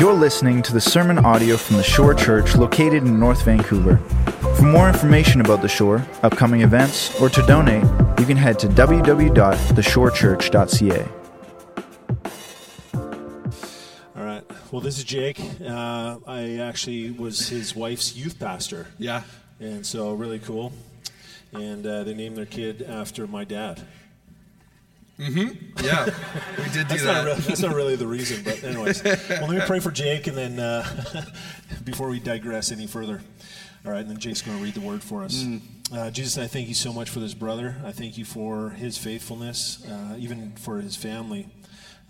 You're listening to the sermon audio from the Shore Church located in North Vancouver. For more information about the Shore, upcoming events, or to donate, you can head to www.theshorechurch.ca. All right. Well, this is Jake. Uh, I actually was his wife's youth pastor. Yeah. And so, really cool. And uh, they named their kid after my dad. Yeah, we did do That's that. not, really, that's not really the reason, but anyways. well, let me pray for Jake, and then uh, before we digress any further. All right, and then Jake's going to read the word for us. Uh, Jesus, I thank you so much for this brother. I thank you for his faithfulness, uh, even for his family.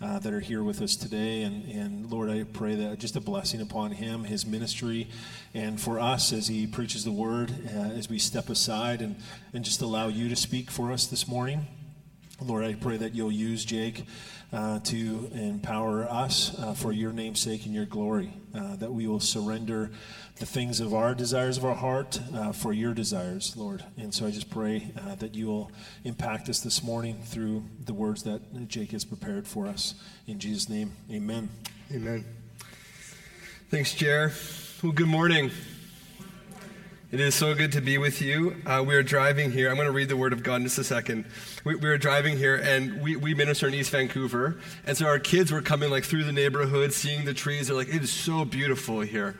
Uh, that are here with us today. And, and Lord, I pray that just a blessing upon him, his ministry, and for us as he preaches the word, uh, as we step aside and, and just allow you to speak for us this morning. Lord, I pray that you'll use Jake uh, to empower us uh, for your name's sake and your glory, uh, that we will surrender the things of our desires of our heart uh, for your desires, Lord. And so I just pray uh, that you will impact us this morning through the words that Jake has prepared for us. In Jesus' name, amen. Amen. Thanks, Jer. Well, good morning. It is so good to be with you. Uh, we are driving here. I'm going to read the word of God in just a second. We, we were driving here, and we, we minister in East Vancouver. And so our kids were coming like through the neighborhood, seeing the trees. They're like, it is so beautiful here.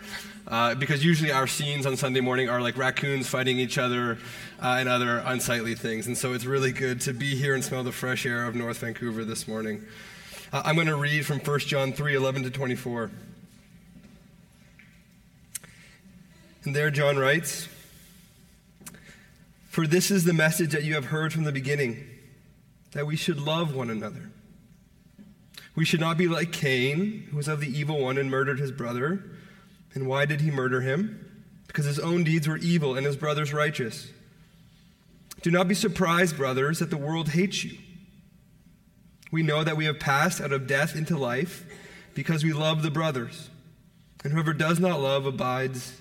Uh, because usually our scenes on Sunday morning are like raccoons fighting each other uh, and other unsightly things. And so it's really good to be here and smell the fresh air of North Vancouver this morning. Uh, I'm going to read from 1 John 3 11 to 24. And there John writes For this is the message that you have heard from the beginning, that we should love one another. We should not be like Cain, who was of the evil one and murdered his brother. And why did he murder him? Because his own deeds were evil and his brother's righteous. Do not be surprised, brothers, that the world hates you. We know that we have passed out of death into life because we love the brothers. And whoever does not love abides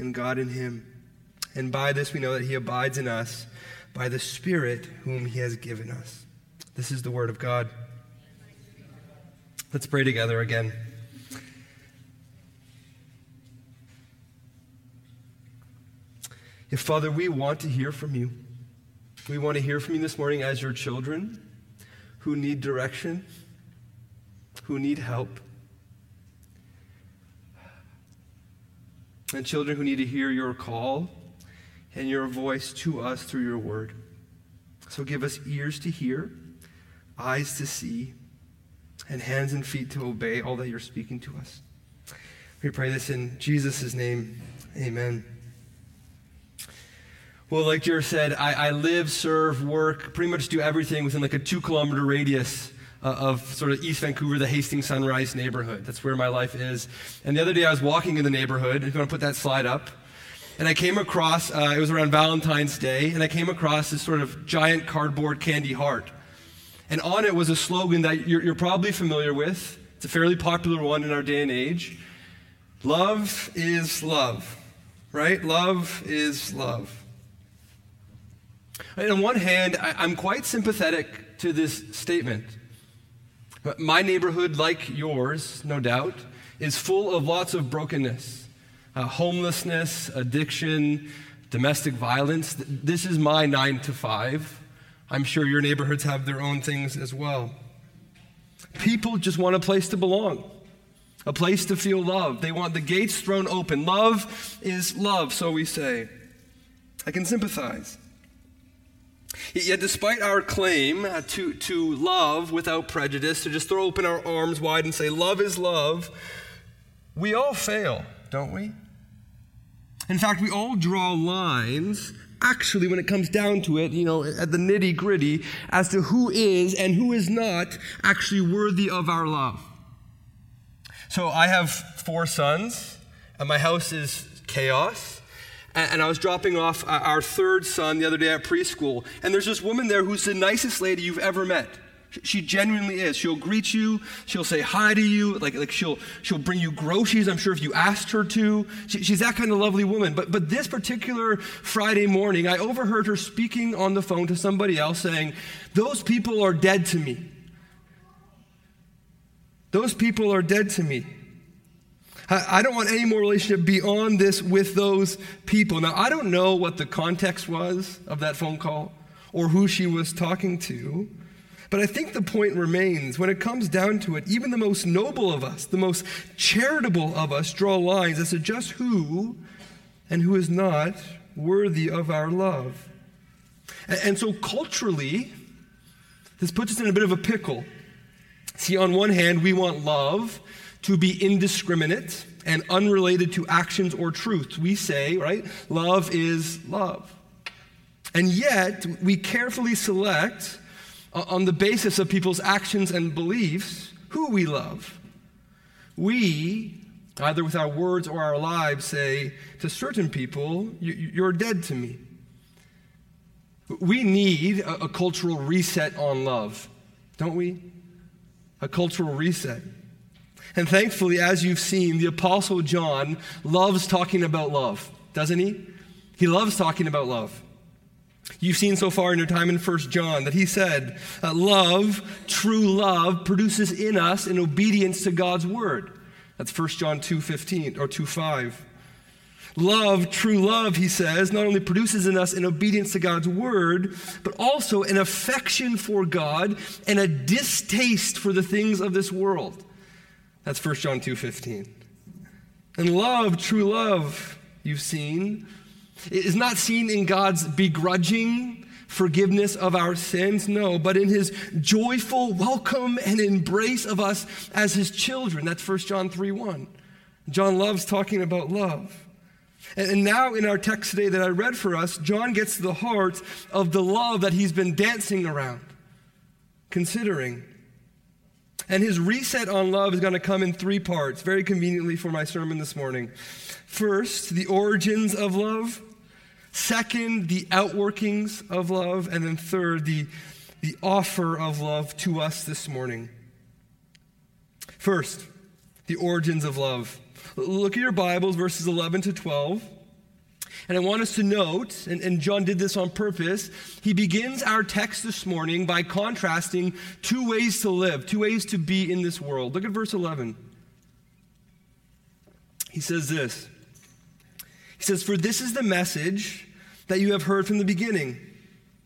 and God in him. And by this we know that he abides in us by the Spirit whom he has given us. This is the word of God. Let's pray together again. If, Father, we want to hear from you. We want to hear from you this morning as your children who need direction, who need help. And children who need to hear your call and your voice to us through your word. So give us ears to hear, eyes to see, and hands and feet to obey all that you're speaking to us. We pray this in Jesus' name. Amen. Well, like Jer said, I, I live, serve, work, pretty much do everything within like a two kilometer radius uh, of sort of East Vancouver, the Hastings Sunrise neighborhood. That's where my life is. And the other day I was walking in the neighborhood, if you want to put that slide up, and I came across, uh, it was around Valentine's Day, and I came across this sort of giant cardboard candy heart. And on it was a slogan that you're, you're probably familiar with. It's a fairly popular one in our day and age. Love is love, right? Love is love. And on one hand, I, I'm quite sympathetic to this statement. My neighborhood, like yours, no doubt, is full of lots of brokenness uh, homelessness, addiction, domestic violence. This is my nine to five. I'm sure your neighborhoods have their own things as well. People just want a place to belong. a place to feel love. They want the gates thrown open. Love is love, so we say. I can sympathize. Yet, despite our claim uh, to, to love without prejudice, to just throw open our arms wide and say, love is love, we all fail, don't we? In fact, we all draw lines, actually, when it comes down to it, you know, at the nitty gritty, as to who is and who is not actually worthy of our love. So I have four sons, and my house is chaos. And I was dropping off uh, our third son the other day at preschool, and there's this woman there who's the nicest lady you've ever met. She genuinely is. She'll greet you. She'll say hi to you. Like, like she'll, she'll bring you groceries, I'm sure if you asked her to. She, she's that kind of lovely woman. But, but this particular Friday morning, I overheard her speaking on the phone to somebody else saying, Those people are dead to me. Those people are dead to me. I don't want any more relationship beyond this with those people. Now, I don't know what the context was of that phone call or who she was talking to, but I think the point remains when it comes down to it, even the most noble of us, the most charitable of us, draw lines as to just who and who is not worthy of our love. And so, culturally, this puts us in a bit of a pickle. See, on one hand, we want love to be indiscriminate and unrelated to actions or truths. We say, right, love is love. And yet, we carefully select uh, on the basis of people's actions and beliefs who we love. We, either with our words or our lives, say to certain people, You're dead to me. We need a, a cultural reset on love, don't we? A cultural reset. And thankfully, as you've seen, the Apostle John loves talking about love, doesn't he? He loves talking about love. You've seen so far in your time in 1 John that he said, uh, Love, true love, produces in us an obedience to God's word. That's 1 John 2 15 or 2 5. Love, true love, he says, not only produces in us an obedience to God's word, but also an affection for God and a distaste for the things of this world. That's 1 John 2:15. And love, true love, you've seen, is not seen in God's begrudging forgiveness of our sins, no, but in his joyful welcome and embrace of us as his children. That's 1 John 3:1. John loves talking about love. And now, in our text today that I read for us, John gets to the heart of the love that he's been dancing around, considering. And his reset on love is going to come in three parts, very conveniently for my sermon this morning. First, the origins of love. Second, the outworkings of love. And then third, the, the offer of love to us this morning. First, the origins of love. Look at your Bibles, verses 11 to 12. And I want us to note, and, and, John did this on purpose, he begins our text this morning by contrasting two ways to live, two ways to be in this world. Look at verse 11. He says this He says, For this is the message that you have heard from the beginning,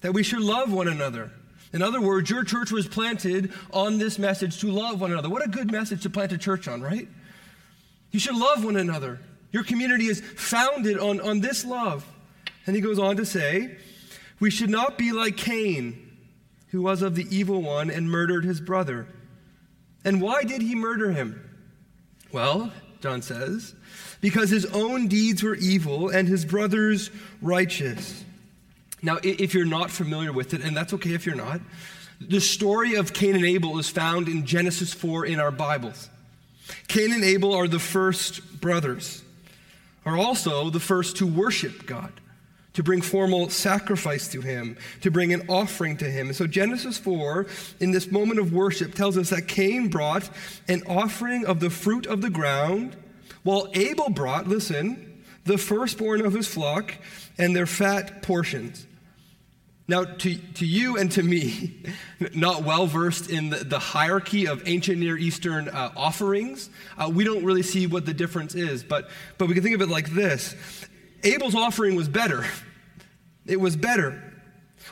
that we should love one another. In other words, your church was planted on this message to love one another. What a good message to plant a church on, right? You should love one another. Your community is founded on, on this love. And he goes on to say, We should not be like Cain, who was of the evil one and murdered his brother. And why did he murder him? Well, John says, because his own deeds were evil and his brother's righteous. Now, if you're not familiar with it, and that's okay if you're not, the story of Cain and Abel is found in Genesis 4 in our Bibles. Cain and Abel are the first brothers are also the first to worship God, to bring formal sacrifice to Him, to bring an offering to Him. And so Genesis 4, in this moment of worship, tells us that Cain brought an offering of the fruit of the ground, while Abel brought, listen, the firstborn of his flock and their fat portions. Now, to, to you and to me, not well versed in the, the, hierarchy of ancient Near Eastern uh, offerings, uh, we don't really see what the difference is. But, but we can think of it like this Abel's offering was better. It was better.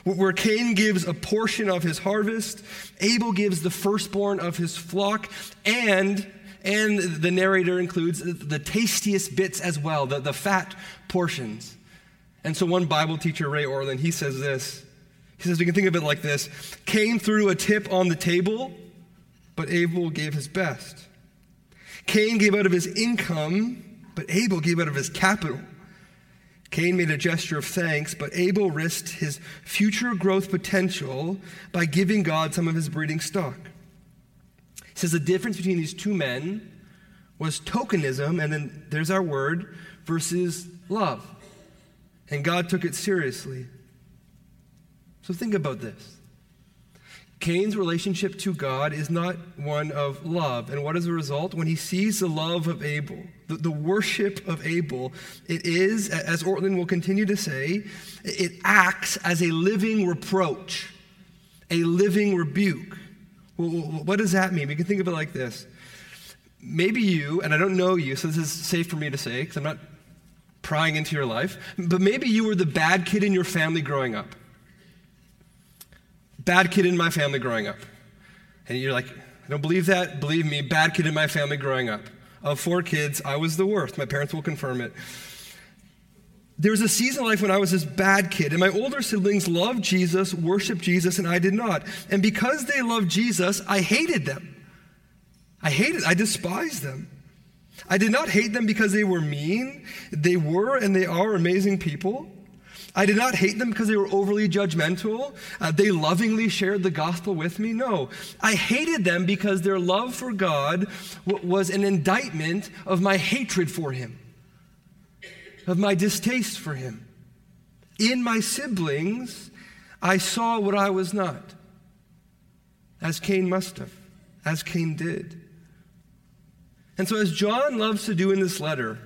Where Cain gives a portion of his harvest, Abel gives the firstborn of his flock and And the narrator includes the tastiest bits as well, the, the fat portions. And so one Bible teacher, Ray Ortlund, he says this. He says we can think of it like this Cain threw a tip on the table, but Abel gave his best. Cain gave out of his income, but Abel gave out of his capital. Cain made a gesture of thanks, but Abel risked his future growth potential by giving God some of his breeding stock. He says the difference between these two men was tokenism, and then there's our word, versus love. And God took it seriously. So think about this. Cain's relationship to God is not one of love. And what is the result? When he sees the love of Abel, the, the, worship of Abel, it is, as Ortlund will continue to say, it acts as a living reproach, a living rebuke. Well, what does that mean? We can think of it like this. Maybe you, and I don't know you, so this is safe for me to say because I'm not prying into your life, but maybe you were the bad kid in your family growing up. Bad kid in my family growing up. And you're like, I don't believe that. Believe me, bad kid in my family growing up. Of four kids, I was the worst. My parents will confirm it. There was a season of life when I was this bad kid, and my older siblings loved Jesus, worshiped Jesus, and I did not. And because they loved Jesus, I hated them. I hated, I despised them. I did not hate them because they were mean. They were and they are amazing people. I did not hate them because they were overly judgmental. Uh, they lovingly shared the gospel with me. No. I hated them because their love for God w- was an indictment of my hatred for Him, of my distaste for Him. In my siblings, I saw what I was not, as Cain must have, as Cain did. And so, as John loves to do in this letter,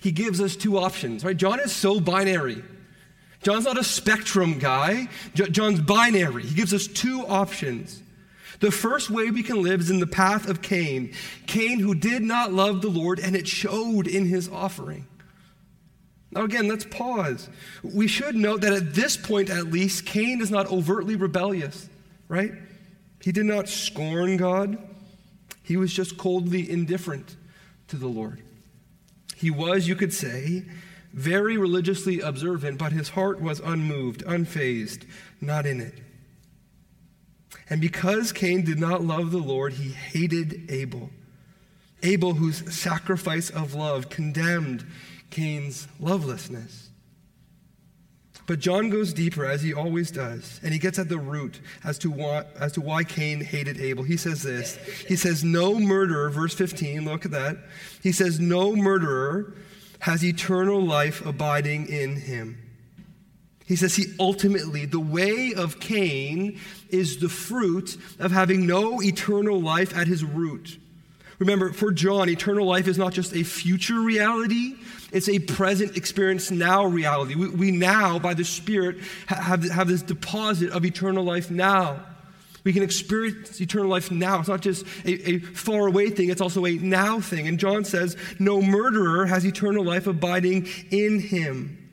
he gives us two options, right? John is so binary. John's not a spectrum guy. John's binary. He gives us two options. The first way we can live is in the path of Cain. Cain, who did not love the Lord, and it showed in his offering. Now, again, let's pause. We should note that at this point, at least, Cain is not overtly rebellious, right? He did not scorn God, he was just coldly indifferent to the Lord. He was, you could say, very religiously observant, but his heart was unmoved, unfazed, not in it. And because Cain did not love the Lord, he hated Abel. Abel, whose sacrifice of love condemned Cain's lovelessness. But John goes deeper, as he always does, and he gets at the root as to, why, as to why Cain hated Abel. He says this He says, No murderer, verse 15, look at that. He says, No murderer has eternal life abiding in him. He says he ultimately, the way of Cain is the fruit of having no eternal life at his root. Remember, for John, eternal life is not just a future reality, it's a present experience now reality. We, we now, by the Spirit, have, have this deposit of eternal life now. We can experience eternal life now. It's not just a, a far away thing, it's also a now thing. And John says, No murderer has eternal life abiding in him.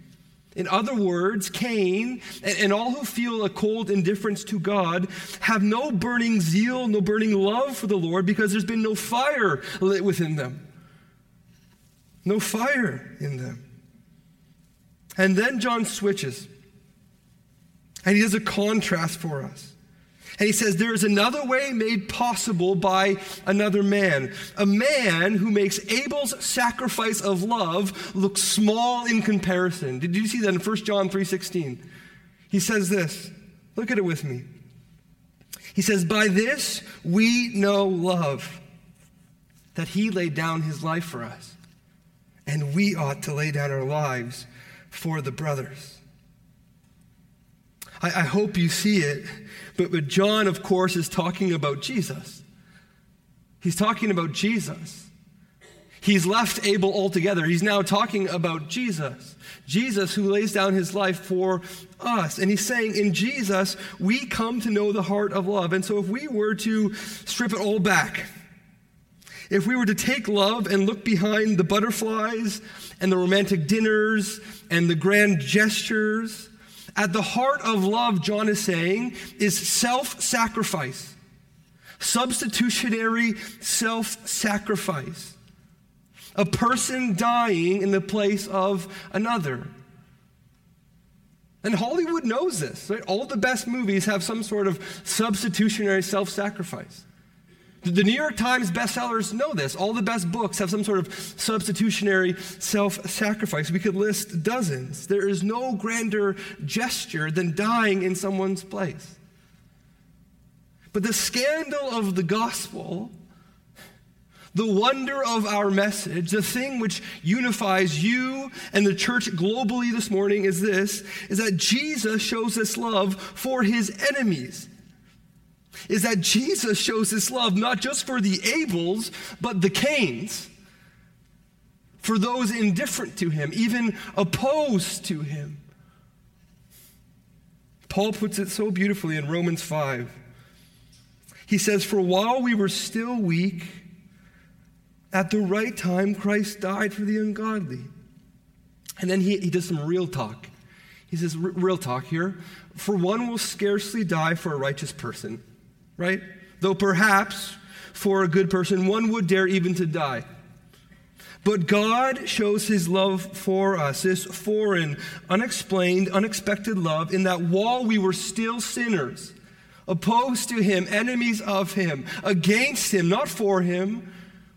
In other words, Cain and, and, all who feel a cold indifference to God have no burning zeal, no burning love for the Lord because there's been no fire lit within them. No fire in them. And then John switches and he does a contrast for us. And he says, There is another way made possible by another man. A man who makes Abel's sacrifice of love look small in comparison. Did you see that in 1 John 3.16? He says this. Look at it with me. He says, By this we know love, that he laid down his life for us. And we ought to lay down our lives for the brothers. I, I hope you see it but, but John, of course, is talking about Jesus. He's talking about Jesus. He's left Abel altogether. He's now talking about Jesus. Jesus, who lays down his life for us. And he's saying, in Jesus, we come to know the heart of love. And so, if we were to strip it all back, if we were to take love and look behind the butterflies and the romantic dinners and the grand gestures, at the heart of love, John is saying, is self sacrifice. substitutionary self sacrifice, a person dying in the place of another. And Hollywood knows this, right? All the best movies have some sort of substitutionary self sacrifice. The New York Times bestsellers know this. All the best books have some sort of substitutionary self sacrifice. We could list dozens. There is no grander gesture than dying in someone's place. But the scandal of the gospel, the wonder of our message, the thing which unifies you and the church globally this morning is this is that Jesus shows this love for his enemies is that Jesus shows his love not just for the Abels, but the Cains, for those indifferent to him, even opposed to him. Paul puts it so beautifully in Romans 5. He says, For while we were still weak, at the right time, Christ died for the ungodly. And then he, he does some real talk. He says, Real talk here. For one will scarcely die for a righteous person right? Though perhaps for a good person, one would dare even to die. But God shows his love for us, this foreign, unexplained, unexpected love, in that while we were still sinners, opposed to him, enemies of him, against him, not for him,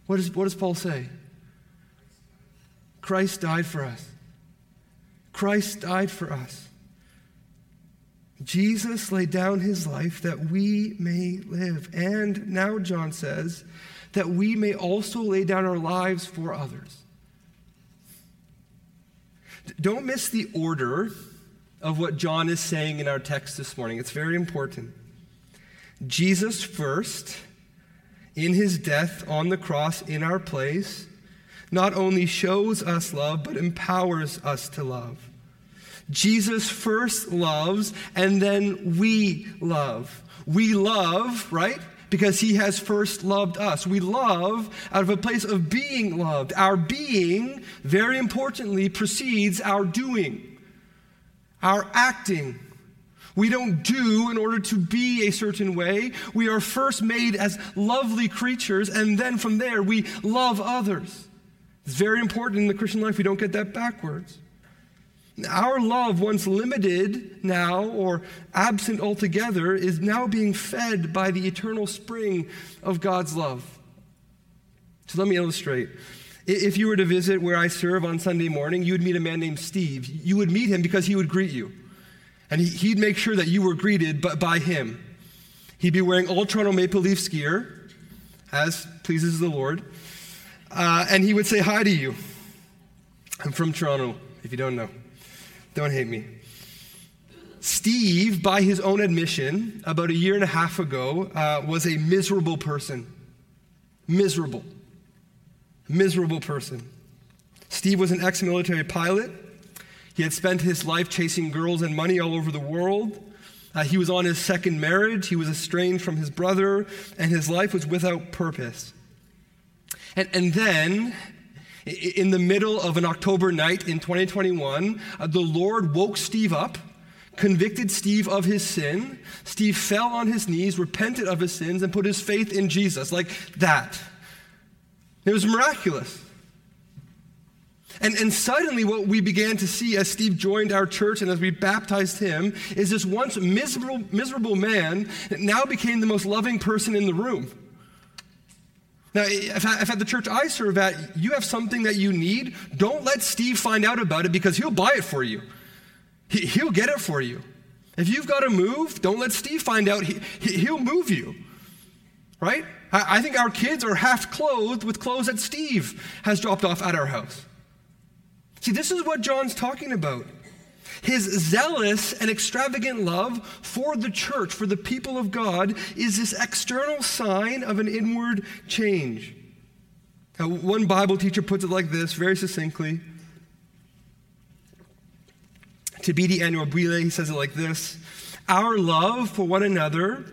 what, is, what does Paul say? Christ died for us. Christ died for us. Jesus laid down his life that we may live. And now, John says, that we may also lay down our lives for others. Don't miss the order of what John is saying in our text this morning. It's very important. Jesus first, in his death on the cross in our place, not only shows us love, but empowers us to love. Jesus first loves, and then we love. We love, right? Because he has first loved us. We love out of a place of being loved. Our being, very importantly, precedes our doing, our acting. We don't do in order to be a certain way. We are first made as lovely creatures, and then from there we love others. It's very important in the Christian life. We don't get that backwards. Our love, once limited now or absent altogether, is now being fed by the eternal spring of God's love. So let me illustrate. If you were to visit where I serve on Sunday morning, you would meet a man named Steve. You would meet him because he would greet you. And he'd make sure that you were greeted by him. He'd be wearing old Toronto Maple Leafs gear, as pleases the Lord. Uh, and he would say hi to you. I'm from Toronto, if you don't know. Don't hate me. Steve, by his own admission, about a year and a half ago, uh, was a miserable person. Miserable. Miserable person. Steve was an ex military pilot. He had spent his life chasing girls and money all over the world. Uh, he was on his second marriage. He was estranged from his brother, and his life was without purpose. And, and then, in the middle of an October night in 2021, uh, the Lord woke Steve up, convicted Steve of his sin. Steve fell on his knees, repented of his sins, and put his faith in Jesus like that. It was miraculous. And, and suddenly, what we began to see as Steve joined our church and as we baptized him is this once miserable, miserable man now became the most loving person in the room. Now, if, if at the church I serve at, you have something that you need, don't let Steve find out about it because he'll buy it for you. He, he'll get it for you. If you've got to move, don't let Steve find out. He, he'll move you. Right? I, I think our kids are half clothed with clothes that Steve has dropped off at our house. See, this is what John's talking about. His zealous and extravagant love for the church, for the people of God, is this external sign of an inward change. Now, one Bible teacher puts it like this, very succinctly. Thabiti Anyabwile, he says it like this Our love for one another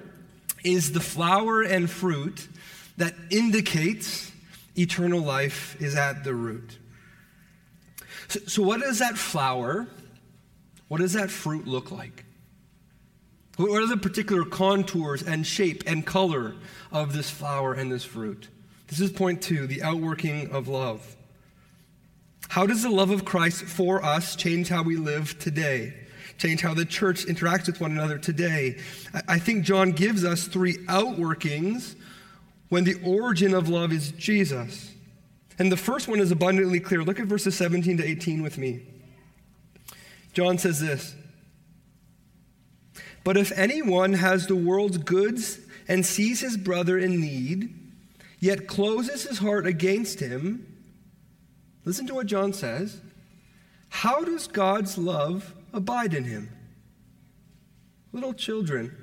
is the flower and fruit that indicates eternal life is at the root. So, so what is that flower? What does that fruit look like? What are the particular contours and shape and color of this flower and this fruit? This is point two the outworking of love. How does the love of Christ for us change how we live today? Change how the church interacts with one another today? I think John gives us three outworkings when the origin of love is Jesus. And the first one is abundantly clear. Look at verses 17 to 18 with me. John says this But if anyone has the world's goods and sees his brother in need, yet closes his heart against him, listen to what John says. How does God's love abide in him? Little children,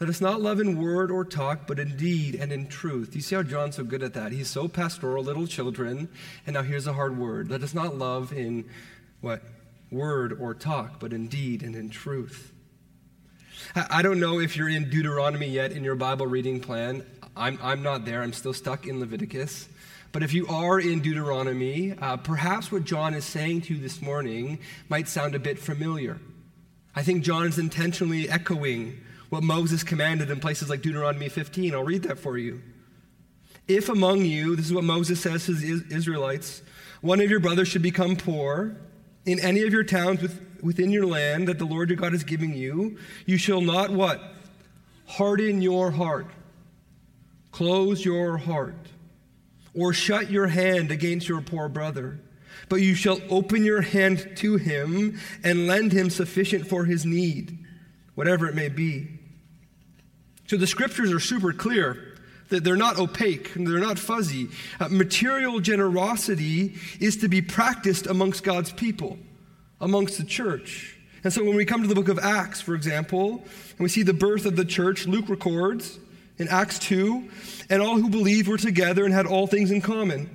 let us not love in word or talk, but in deed and in truth. You see how John's so good at that? He's so pastoral, little children, and now here's a hard word. Let us not love in what? Word or talk, but in deed and in truth. I don't know if you're in Deuteronomy yet in your Bible reading plan. I'm, I'm not there, I'm still stuck in Leviticus. But if you are in Deuteronomy, uh, perhaps what John is saying to you this morning might sound a bit familiar. I think John is intentionally echoing what Moses commanded in places like Deuteronomy 15. I'll read that for you. If among you, this is what Moses says to the Israelites, one of your brothers should become poor in any of your towns with, within your land that the Lord your God is giving you, you shall not what? Harden your heart. Close your heart. Or shut your hand against your poor brother. But you shall open your hand to him and lend him sufficient for his need, whatever it may be. So the scriptures are super clear they're not opaque, and they're not fuzzy. Uh, material generosity is to be practiced amongst God's people, amongst the church. And so when we come to the book of Acts, for example, and we see the birth of the church, Luke records in Acts 2, and all who believed were together and had all things in common.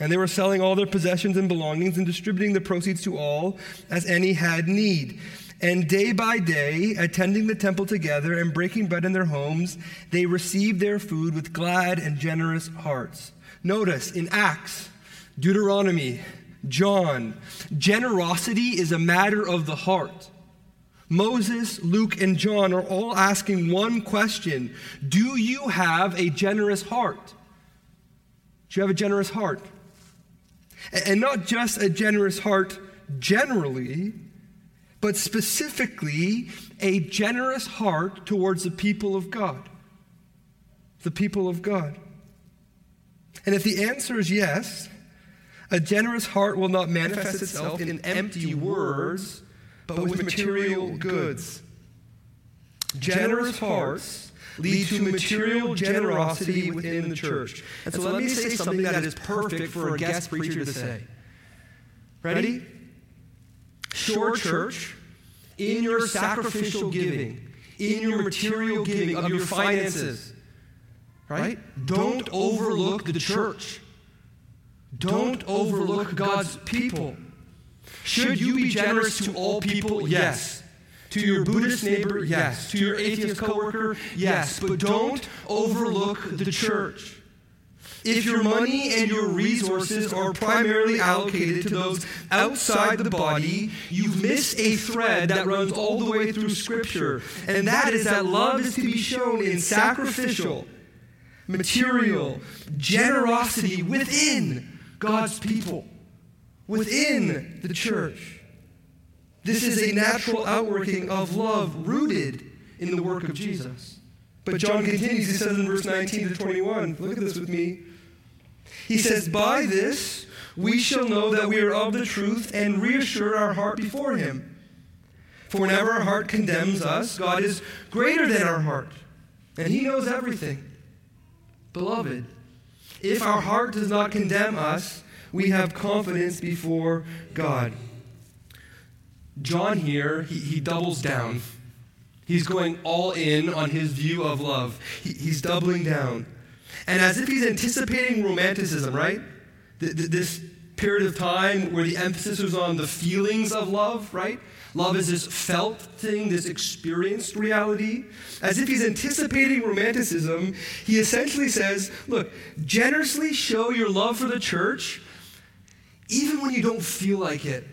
And they were selling all their possessions and belongings and distributing the proceeds to all as any had need. And day by day, attending the temple together and breaking bread in their homes, they received their food with glad and generous hearts. Notice in Acts, Deuteronomy, John, generosity is a matter of the heart. Moses, Luke, and John are all asking one question Do you have a generous heart? Do you have a generous heart? And not just a generous heart generally, but specifically a generous heart towards the people of God. The people of God. And if the answer is yes, a generous heart will not manifest itself in empty words, but with material goods. Generous hearts lead to material generosity within the church. And so let me say something that is perfect for a guest preacher to say. Ready? Shore Church, in your sacrificial giving, in your material giving of your finances, right? Don't overlook the church. Don't overlook God's people. Should you be generous to all people? Yes. To your Buddhist neighbor? Yes. To your atheist coworker? Yes. But don't overlook the church. If your money and your resources are primarily allocated to those outside the body, you've missed a thread that runs all the way through Scripture. And that is that love is to be shown in sacrificial, material, generosity within God's people, within the church. This is a natural outworking of love rooted in the work of Jesus. But John continues, he says in verse 19 to 21, look at this with me. He says, By this we shall know that we are of the truth and reassure our heart before Him. For whenever our heart condemns us, God is greater than our heart, and He knows everything. Beloved, if our heart does not condemn us, we have confidence before God. John here, he, he doubles down. He's going all in on his view of love. He, he's doubling down. And as if he's anticipating romanticism, right? This period of time where the emphasis was on the feelings of love, right? Love is this felt thing, this experienced reality. As if he's anticipating romanticism, he essentially says, Look, generously show your love for the church, even when you don't feel like it.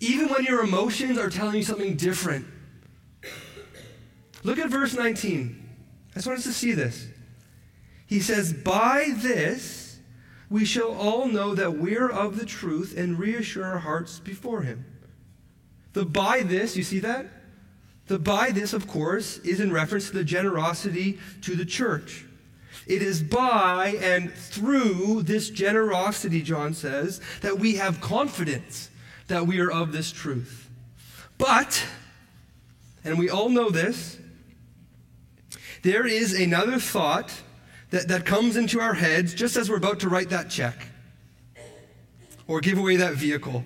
even when your emotions are telling you something different. Look at verse 19. Just want us to see this. He says, By this we shall all know that we're of the truth and reassure our hearts before Him. The by this, you see that? The by this, of course, is in reference to the generosity to the church. It is by and through this generosity, John says, that we have confidence that we are of this truth. But, and we all know this, there is another thought that, that comes into our heads just as we're about to write that check or give away that vehicle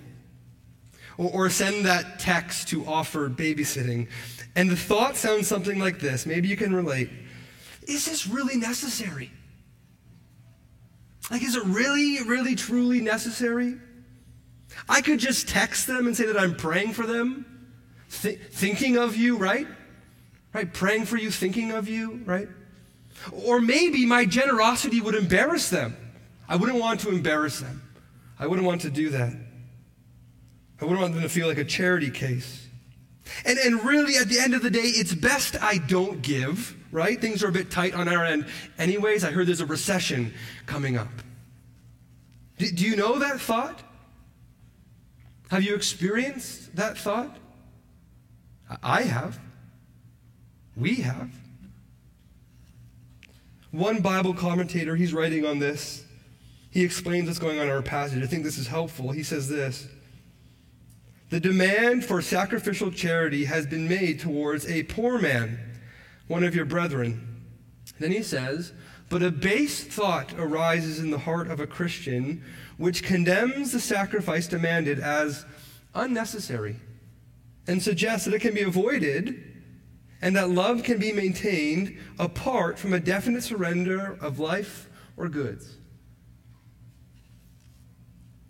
or, or send that text to offer babysitting. And the thought sounds something like this. Maybe you can relate. Is this really necessary? Like, is it really, really, truly necessary? I could just text them and say that I'm praying for them, th- thinking of you, right? Right? Praying for you, thinking of you, right? Or maybe my generosity would embarrass them. I wouldn't want to embarrass them. I wouldn't want to do that. I wouldn't want them to feel like a charity case. And, and really, at the end of the day, it's best I don't give, right? Things are a bit tight on our end. Anyways, I heard there's a recession coming up. Do, do you know that thought? Have you experienced that thought? I have. We have. One Bible commentator, he's writing on this. He explains what's going on in our passage. I think this is helpful. He says this The demand for sacrificial charity has been made towards a poor man, one of your brethren. Then he says, But a base thought arises in the heart of a Christian which condemns the sacrifice demanded as unnecessary and suggests that it can be avoided and that love can be maintained apart from a definite surrender of life or goods.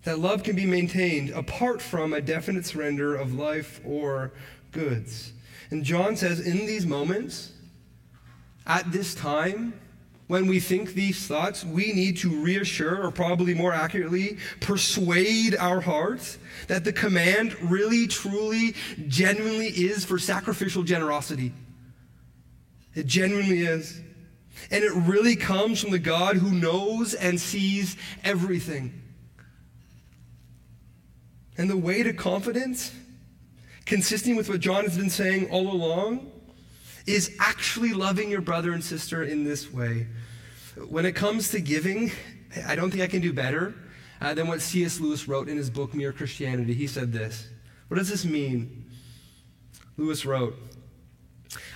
That love can be maintained apart from a definite surrender of life or goods. And John says, in these moments, at this time, when we think these thoughts, we need to reassure, or probably more accurately, persuade our hearts that the command really, truly, genuinely is for sacrificial generosity. It genuinely is. And it really comes from the God who knows and sees everything. And the way to confidence, consisting with what John has been saying all along, is actually loving your brother and sister in this way. When it comes to giving, I don't think I can do better uh, than what C.S. Lewis wrote in his book, Mere Christianity. He said this What does this mean? Lewis wrote,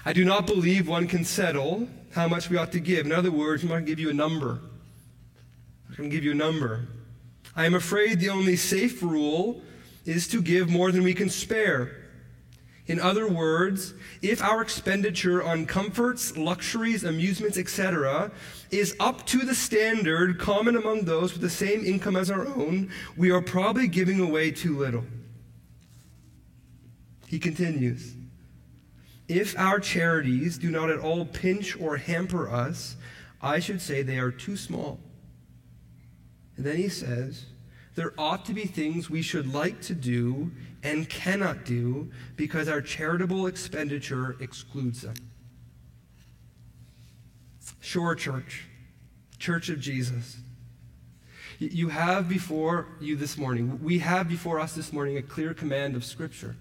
I do not believe one can settle how much we ought to give. In other words, I'm not going to give you a number. I'm going to give you a number. I am afraid the only safe rule is to give more than we can spare. In other words, if our expenditure on comforts, luxuries, amusements, etc., is up to the standard common among those with the same income as our own, we are probably giving away too little. He continues if our charities do not at all pinch or hamper us, I should say they are too small. And then he says, there ought to be things we should like to do and cannot do because our charitable expenditure excludes them. Shore Church, Church of Jesus. You have before you this morning, we have before us this morning a clear command of Scripture.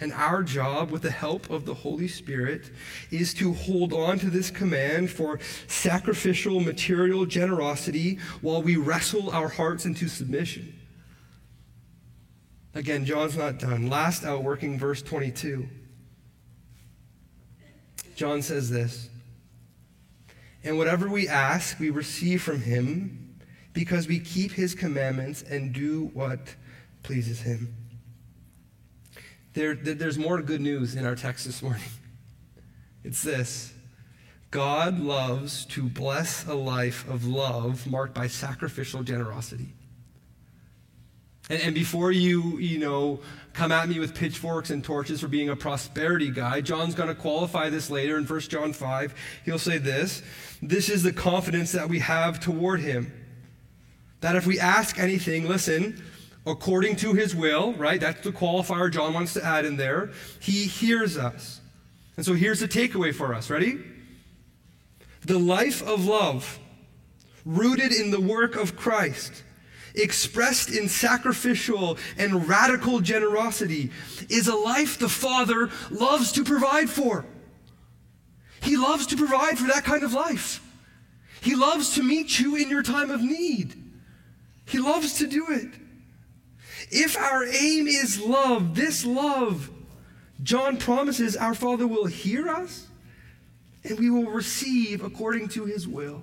And our job, with the help of the Holy Spirit, is to hold on to this command for sacrificial material generosity while we wrestle our hearts into submission. Again, John's not done. Last outworking, verse 22. John says this And whatever we ask, we receive from him because we keep his commandments and do what pleases him. There, there's more good news in our text this morning. It's this God loves to bless a life of love marked by sacrificial generosity. And, and, before you, you know, come at me with pitchforks and torches for being a prosperity guy, John's going to qualify this later in 1 John 5. He'll say this This is the confidence that we have toward him. That if we ask anything, listen, according to his will, right? That's the qualifier John wants to add in there. He hears us. And so here's the takeaway for us. Ready? The life of love, rooted in the work of Christ, expressed in sacrificial and radical generosity, is a life the Father loves to provide for. He loves to provide for that kind of life. He loves to meet you in your time of need. He loves to do it. If our aim is love, this love, John promises our Father will hear us and we will receive according to his will.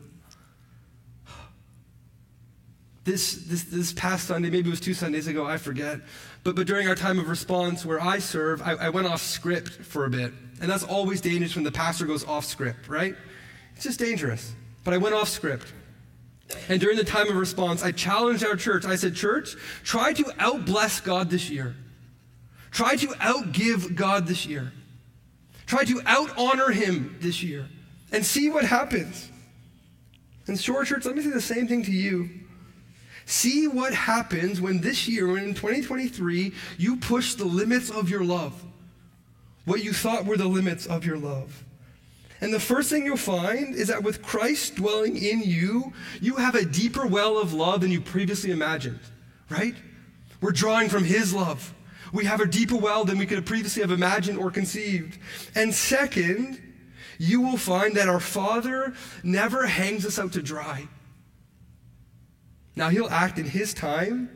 This, this, this past Sunday, maybe it was two Sundays ago, I forget, but, but during our time of response where I serve, I, I went off script for a bit. And that's always dangerous when the pastor goes off script, right? It's just dangerous. But I went off script. And during the time of response, I challenged our church. I said, Church, try to outbless God this year. Try to outgive God this year. Try to out honor Him this year and see what happens. And, Shore Church, let me say the same thing to you. See what happens when this year, when in 2023, you push the limits of your love, what you thought were the limits of your love. And the first thing you'll find is that with Christ dwelling in you, you have a deeper well of love than you previously imagined, right? We're drawing from His love. We have a deeper well than we could have previously have imagined or conceived. And second, you will find that our Father never hangs us out to dry. Now, He'll act in His time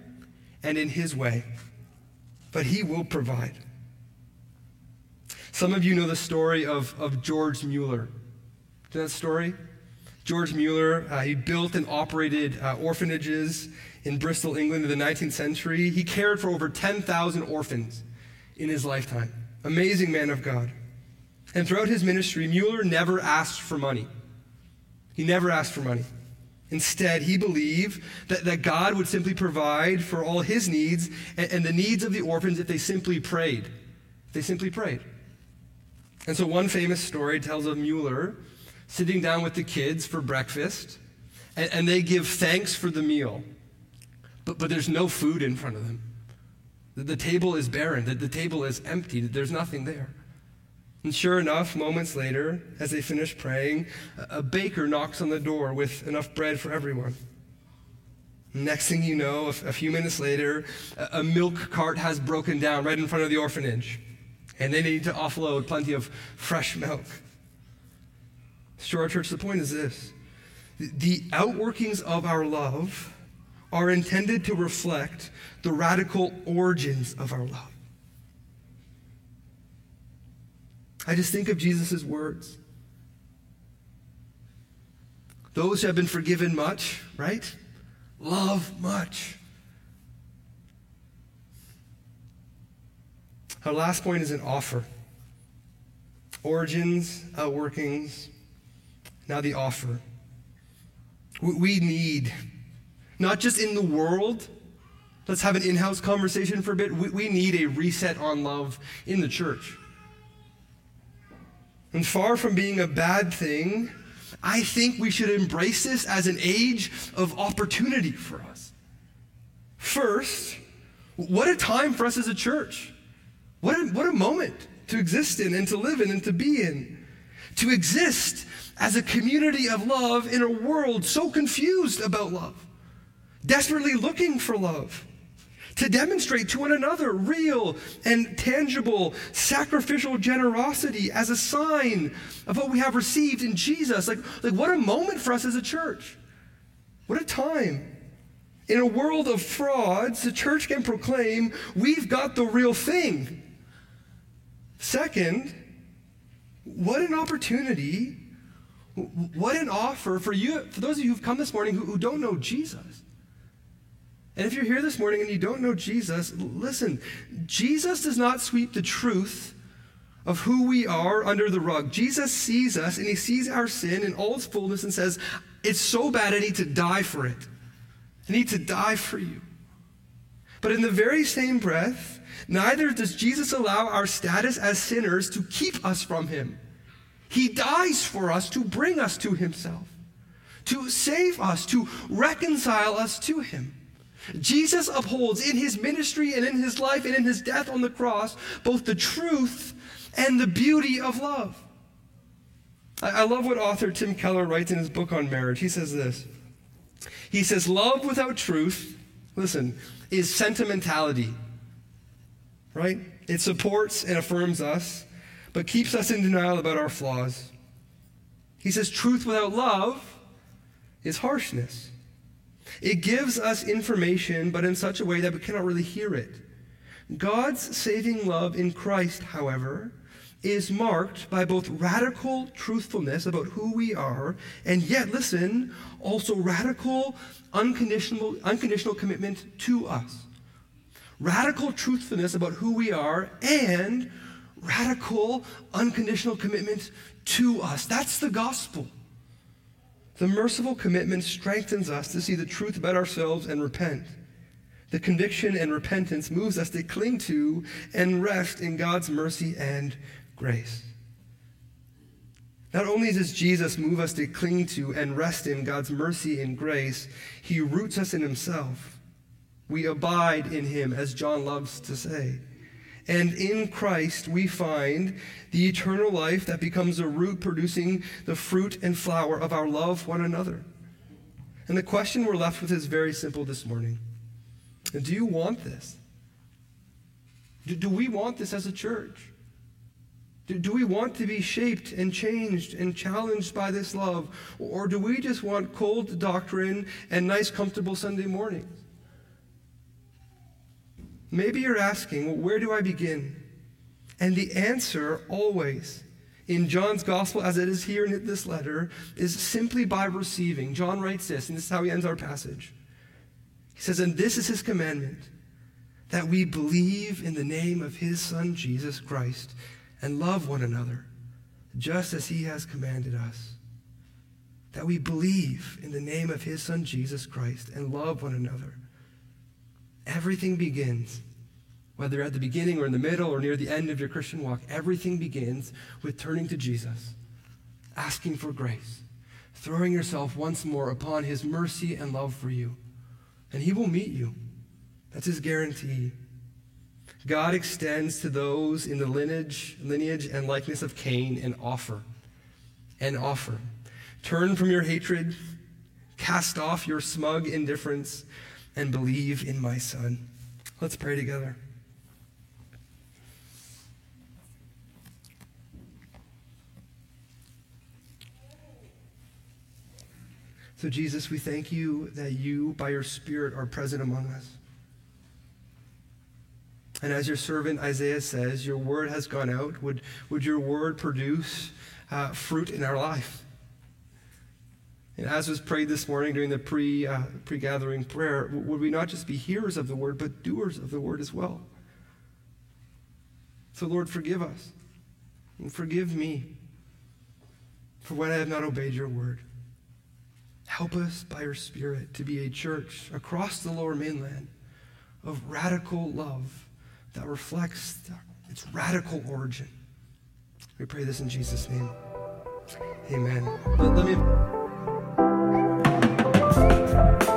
and in His way, but He will provide. Some of you know the story of, of George Mueller. Do you know that story? George Mueller, uh, he built and operated uh, orphanages in Bristol, England in the 19th century. He cared for over 10,000 orphans in his lifetime. Amazing man of God. And throughout his ministry, Mueller never asked for money. He never asked for money. Instead, he believed that, that God would simply provide for all his needs and, and the needs of the orphans if they simply prayed. They simply prayed. And so, one famous story tells of Mueller sitting down with the kids for breakfast, and, and they give thanks for the meal. But, but there's no food in front of them. The, the table is barren, the, the table is empty, there's nothing there. And sure enough, moments later, as they finish praying, a, baker knocks on the door with enough bread for everyone. Next thing you know, a, few minutes later, a, milk cart has broken down right in front of the orphanage. And they need to offload plenty of fresh milk. Shore Church, the point is this the outworkings of our love are intended to reflect the radical origins of our love. I just think of Jesus' words. Those who have been forgiven much, right? Love much. Our last point is an offer. Origins, outworkings, now the offer. We need not just in the world. Let's have an in house conversation for a bit. We, we need a reset on love in the church. And far from being a bad thing, I think we should embrace this as an age of opportunity for us. First, what a time for us as a church. What a, what a moment to exist in and to live in and to be in. To exist as a community of love in a world so confused about love desperately looking for love, to demonstrate to one another real and tangible sacrificial generosity as a sign of what we have received in Jesus. Like, like what a moment for us as a church. What a time. In a world of frauds, the church can proclaim we've got the real thing. Second, what an opportunity, what an offer for you, for those of you who've come this morning who, who don't know Jesus. And if you're here this morning and you don't know Jesus, listen, Jesus does not sweep the truth of who we are under the rug. Jesus sees us and he sees our sin in all its fullness and says, It's so bad I need to die for it. I need to die for you. But in the very same breath, neither does Jesus allow our status as sinners to keep us from him. He dies for us to bring us to himself, to save us, to reconcile us to him. Jesus upholds in his ministry and in his life and in his death on the cross both the truth and the beauty of love. I, love what author Tim Keller writes in his book on marriage. He says this He says, Love without truth, listen, is sentimentality, right? It supports and affirms us, but keeps us in denial about our flaws. He says, Truth without love is harshness. It gives us information, but in such a way that we cannot really hear it. God's saving love in Christ, however, is marked by both radical truthfulness about who we are, and yet, listen, also radical, unconditional, unconditional commitment to us. Radical truthfulness about who we are, and radical, unconditional commitment to us. That's the gospel. The merciful commitment strengthens us to see the truth about ourselves and repent. The conviction and repentance moves us to cling to and rest in God's mercy and grace. Not only does Jesus move us to cling to and rest in God's mercy and grace, he roots us in himself. We abide in him, as John loves to say. And in Christ, we find the eternal life that becomes a root producing the fruit and flower of our love one another. And the question we're left with is very simple this morning Do you want this? Do, do we want this as a church? Do, do we want to be shaped and changed and challenged by this love? Or do we just want cold doctrine and nice, comfortable Sunday mornings? Maybe you're asking, well, where do I begin? And the answer always in John's gospel, as it is here in this letter, is simply by receiving. John writes this, and this is how he ends our passage. He says, And this is his commandment, that we believe in the name of his Son, Jesus Christ, and love one another, just as he has commanded us. That we believe in the name of his Son, Jesus Christ, and love one another. Everything begins, whether at the beginning or in the middle or near the end of your Christian walk, everything begins with turning to Jesus, asking for grace, throwing yourself once more upon his mercy and love for you. And he will meet you. That's his guarantee. God extends to those in the lineage, lineage and likeness of Cain an offer. An offer. Turn from your hatred, cast off your smug indifference, and believe in my Son. Let's pray together. So, Jesus, we thank you that you, by your Spirit, are present among us. And as your servant Isaiah says, your word has gone out. Would, would your word produce uh, fruit in our life? And as was prayed this morning during the pre, uh, pre-gathering prayer, would we not just be hearers of the word, but doers of the word as well? So, Lord, forgive us. And forgive me for when I have not obeyed your word. Help us by your Spirit to be a church across the lower mainland of radical love that reflects its radical origin. We pray this in Jesus' name. Amen. Let, let me. Bye.